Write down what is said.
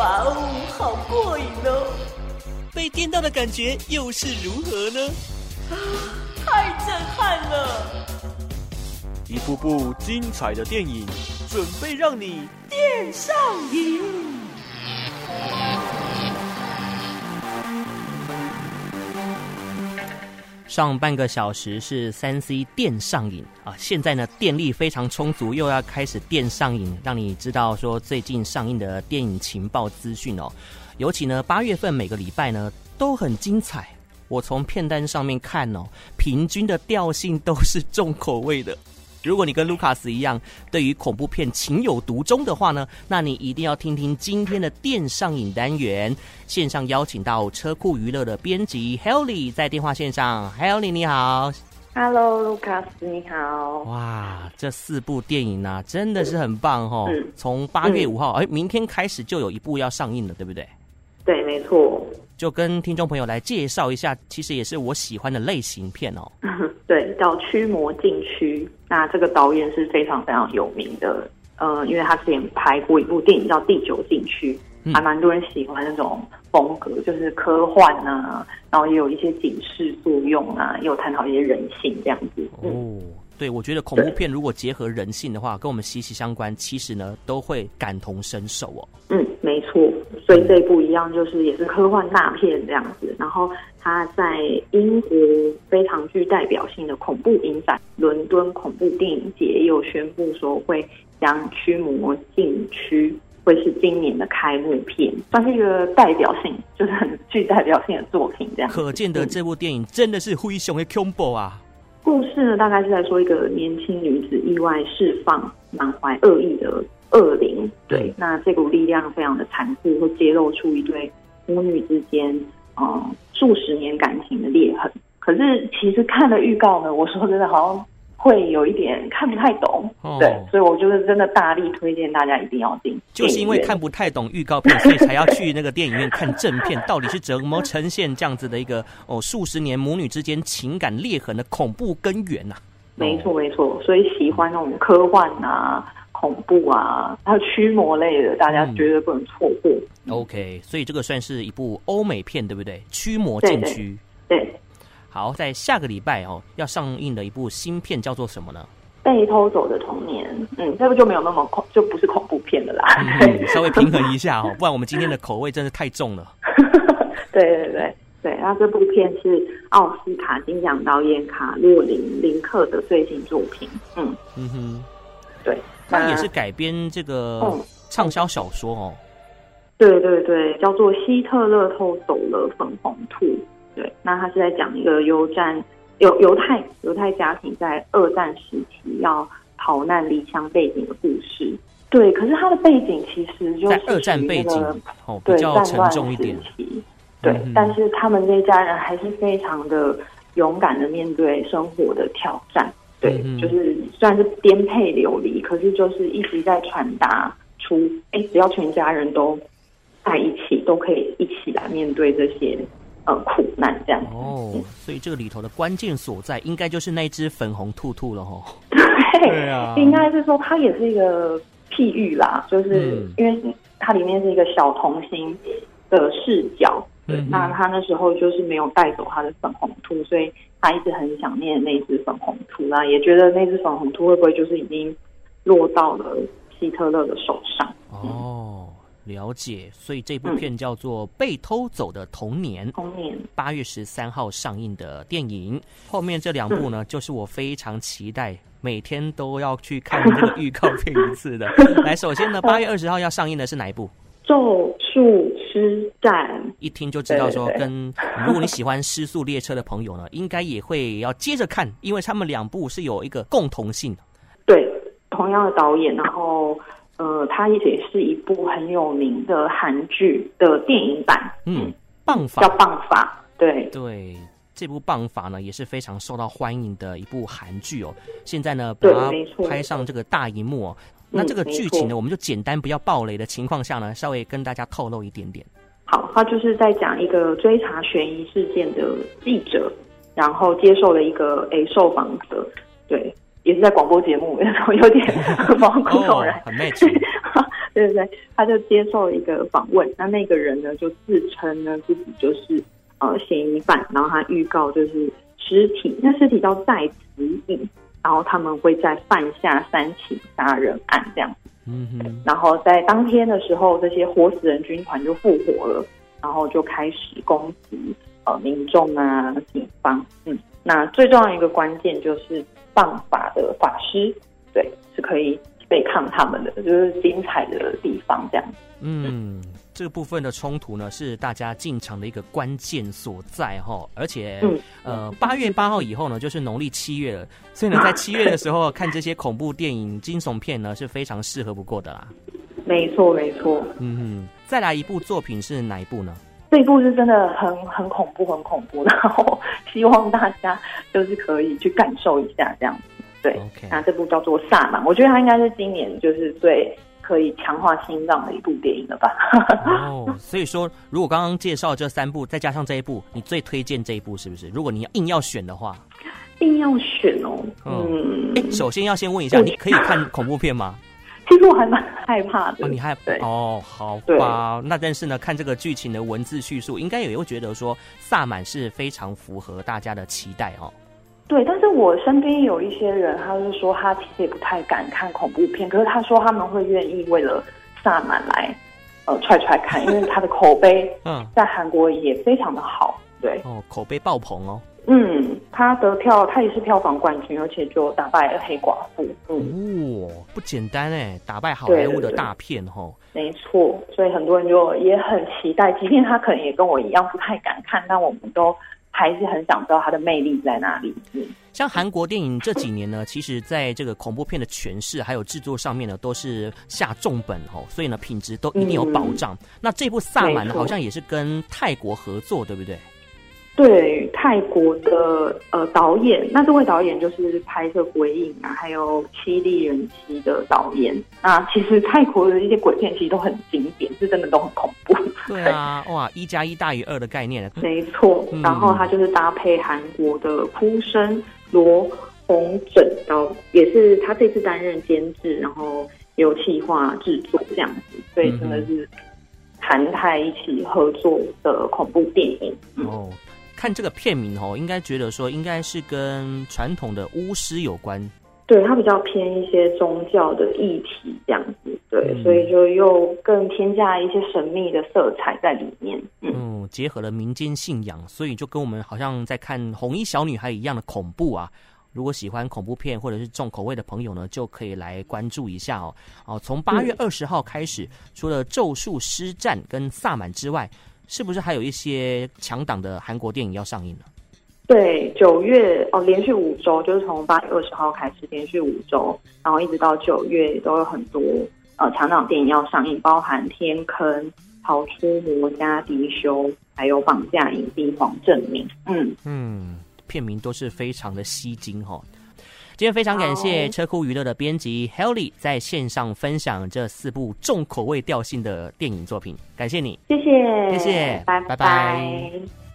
哇哦，好过瘾哦！被电到的感觉又是如何呢？啊，太震撼了！一部部精彩的电影，准备让你电上瘾。上半个小时是三 C 电上瘾啊，现在呢电力非常充足，又要开始电上瘾，让你知道说最近上映的电影情报资讯哦。尤其呢八月份每个礼拜呢都很精彩，我从片单上面看哦，平均的调性都是重口味的。如果你跟卢卡斯一样，对于恐怖片情有独钟的话呢，那你一定要听听今天的电上瘾单元。线上邀请到车库娱乐的编辑 Helly 在电话线上，Helly 你好，Hello 卢卡斯你好。哇，这四部电影呢、啊，真的是很棒哦。从八月五号，哎、嗯，明天开始就有一部要上映了，对不对？对，没错。就跟听众朋友来介绍一下，其实也是我喜欢的类型片哦。对，叫《驱魔禁区》。那这个导演是非常非常有名的，呃，因为他之前拍过一部电影叫《第九禁区》，嗯，还蛮多人喜欢那种风格，就是科幻啊，然后也有一些警示作用啊，也有探讨一些人性这样子。哦，对，我觉得恐怖片如果结合人性的话，跟我们息息相关，其实呢都会感同身受哦。嗯，没错。所以这一部一样，就是也是科幻大片这样子。然后它在英国非常具代表性的恐怖影展——伦敦恐怖电影节，又宣布说会将《驱魔禁区》会是今年的开幕片，算是一个代表性，就是很具代表性的作品这样。可见的这部电影真的是灰熊的恐怖啊！故事呢，大概是在说一个年轻女子意外释放满怀恶意的。恶灵，对，那这股力量非常的残酷，会揭露出一对母女之间，嗯，数十年感情的裂痕。可是其实看了预告呢，我说真的，好像会有一点看不太懂，哦、对，所以我就是真的大力推荐大家一定要进。就是因为看不太懂预告片，所以才要去那个电影院看正片，到底是怎么呈现这样子的一个哦，数十年母女之间情感裂痕的恐怖根源呐、啊。没错没错，所以喜欢那种科幻啊。恐怖啊，还有驱魔类的，大家绝对不能错过。嗯、OK，所以这个算是一部欧美片，对不对？驱魔禁区。对，对，好，在下个礼拜哦，要上映的一部新片叫做什么呢？被偷走的童年。嗯，这个就没有那么恐，就不是恐怖片的啦。嗯、稍微平衡一下哦，不然我们今天的口味真是太重了。对对对对，那这部片是奥斯卡金奖导演卡洛琳·林克的最新作品。嗯嗯哼，对。它也是改编这个畅销小说哦，对对对，叫做《希特勒偷走了粉红兔》。对，那他是在讲一个犹战犹犹太犹太家庭在二战时期要逃难离乡背景的故事。对，可是他的背景其实就是二战背景，哦，比较沉重一点。对，但是他们这一家人还是非常的勇敢的面对生活的挑战。对，就是虽然是颠沛流离，可是就是一直在传达出，哎，只要全家人都在一起，都可以一起来面对这些呃苦难，这样哦。所以这个里头的关键所在，应该就是那只粉红兔兔了哦。对，对啊，应该是说它也是一个譬喻啦，就是、嗯、因为它里面是一个小童星的视角，那他那时候就是没有带走他的粉红兔，所以。他一直很想念那只粉红兔那，也觉得那只粉红兔会不会就是已经落到了希特勒的手上？哦，了解。所以这部片叫做《被偷走的童年》，童年八月十三号上映的电影。后面这两部呢，就是我非常期待，每天都要去看这个预告片一次的。来，首先呢，八月二十号要上映的是哪一部？咒术师战，一听就知道说，跟 如果你喜欢《失速列车》的朋友呢，应该也会要接着看，因为他们两部是有一个共同性的。对，同样的导演，然后呃，它也是一部很有名的韩剧的电影版，嗯，棒法叫棒法，对对，这部棒法呢也是非常受到欢迎的一部韩剧哦。现在呢，把它拍上这个大荧幕哦。那这个剧情呢，我们就简单不要暴雷的情况下呢，稍微跟大家透露一点点。好，他就是在讲一个追查悬疑事件的记者，然后接受了一个诶受访者，对，也是在广播节目，有点 毛骨悚然。对对对，他就接受了一个访问，那那个人呢就自称呢自己就是呃嫌疑犯，然后他预告就是尸体，那尸体叫在此地，然后他们会再犯下三起杀人案这样子。嗯哼，然后在当天的时候，这些活死人军团就复活了，然后就开始攻击呃民众啊、警方。嗯，那最重要一个关键就是放法的法师，对，是可以对抗他们的，就是精彩的地方这样。嗯。这个部分的冲突呢，是大家进场的一个关键所在哈，而且、嗯、呃，八月八号以后呢，就是农历七月了，所以呢，在 七月的时候看这些恐怖电影、惊悚片呢，是非常适合不过的啦。没错，没错。嗯哼，再来一部作品是哪一部呢？这一部是真的很很恐怖，很恐怖，然后 希望大家就是可以去感受一下这样子。对，Okay. 那这部叫做《萨满》，我觉得它应该是今年就是最。可以强化心脏的一部电影了吧？哦，所以说，如果刚刚介绍这三部，再加上这一部，你最推荐这一部是不是？如果你硬要选的话，硬要选哦，嗯，嗯，首先要先问一下，你可以看恐怖片吗？其实我还蛮害怕的。哦，你害怕？哦，好吧。那但是呢，看这个剧情的文字叙述，应该也会觉得说，萨满是非常符合大家的期待哦。对，但是我身边有一些人，他是说他其实也不太敢看恐怖片，可是他说他们会愿意为了萨满来呃踹踹看，因为他的口碑 嗯。在韩国也非常的好，对哦，口碑爆棚哦，嗯，他得票，他也是票房冠军，而且就打败了黑寡妇，嗯，哦，不简单哎，打败好莱坞的大片哦，没错，所以很多人就也很期待，即便他可能也跟我一样不太敢看，但我们都。还是很想知道它的魅力在哪里。嗯，像韩国电影这几年呢，其实在这个恐怖片的诠释还有制作上面呢，都是下重本哦，所以呢，品质都一定有保障。嗯、那这部《萨满》呢，好像也是跟泰国合作，对不对？对，泰国的呃导演，那这位导演就是拍摄《鬼影》啊，还有《七力人妻》的导演。那其实泰国的一些鬼片其实都很经典，是真的都很恐怖。对啊，哇，一加一大于二的概念。没错，嗯、然后他就是搭配韩国的哭声罗红整导，也是他这次担任监制，然后有企划制作这样子，所以真的是韩泰一起合作的恐怖电影。嗯、哦。看这个片名哦，应该觉得说应该是跟传统的巫师有关，对，它比较偏一些宗教的议题这样子，对，嗯、所以就又更添加一些神秘的色彩在里面，嗯，嗯，结合了民间信仰，所以就跟我们好像在看红衣小女孩一样的恐怖啊。如果喜欢恐怖片或者是重口味的朋友呢，就可以来关注一下哦。哦，从八月二十号开始，嗯、除了咒术师战跟萨满之外。是不是还有一些强档的韩国电影要上映呢？对，九月哦，连续五周，就是从八月二十号开始，连续五周，然后一直到九月都有很多呃强档电影要上映，包含《天坑》、《逃出魔家迪修》，还有《绑架影帝黄正明》。嗯嗯，片名都是非常的吸睛哈、哦。今天非常感谢车库娱乐的编辑 Helly 在线上分享这四部重口味调性的电影作品，感谢你，谢谢，谢谢，拜拜。拜拜。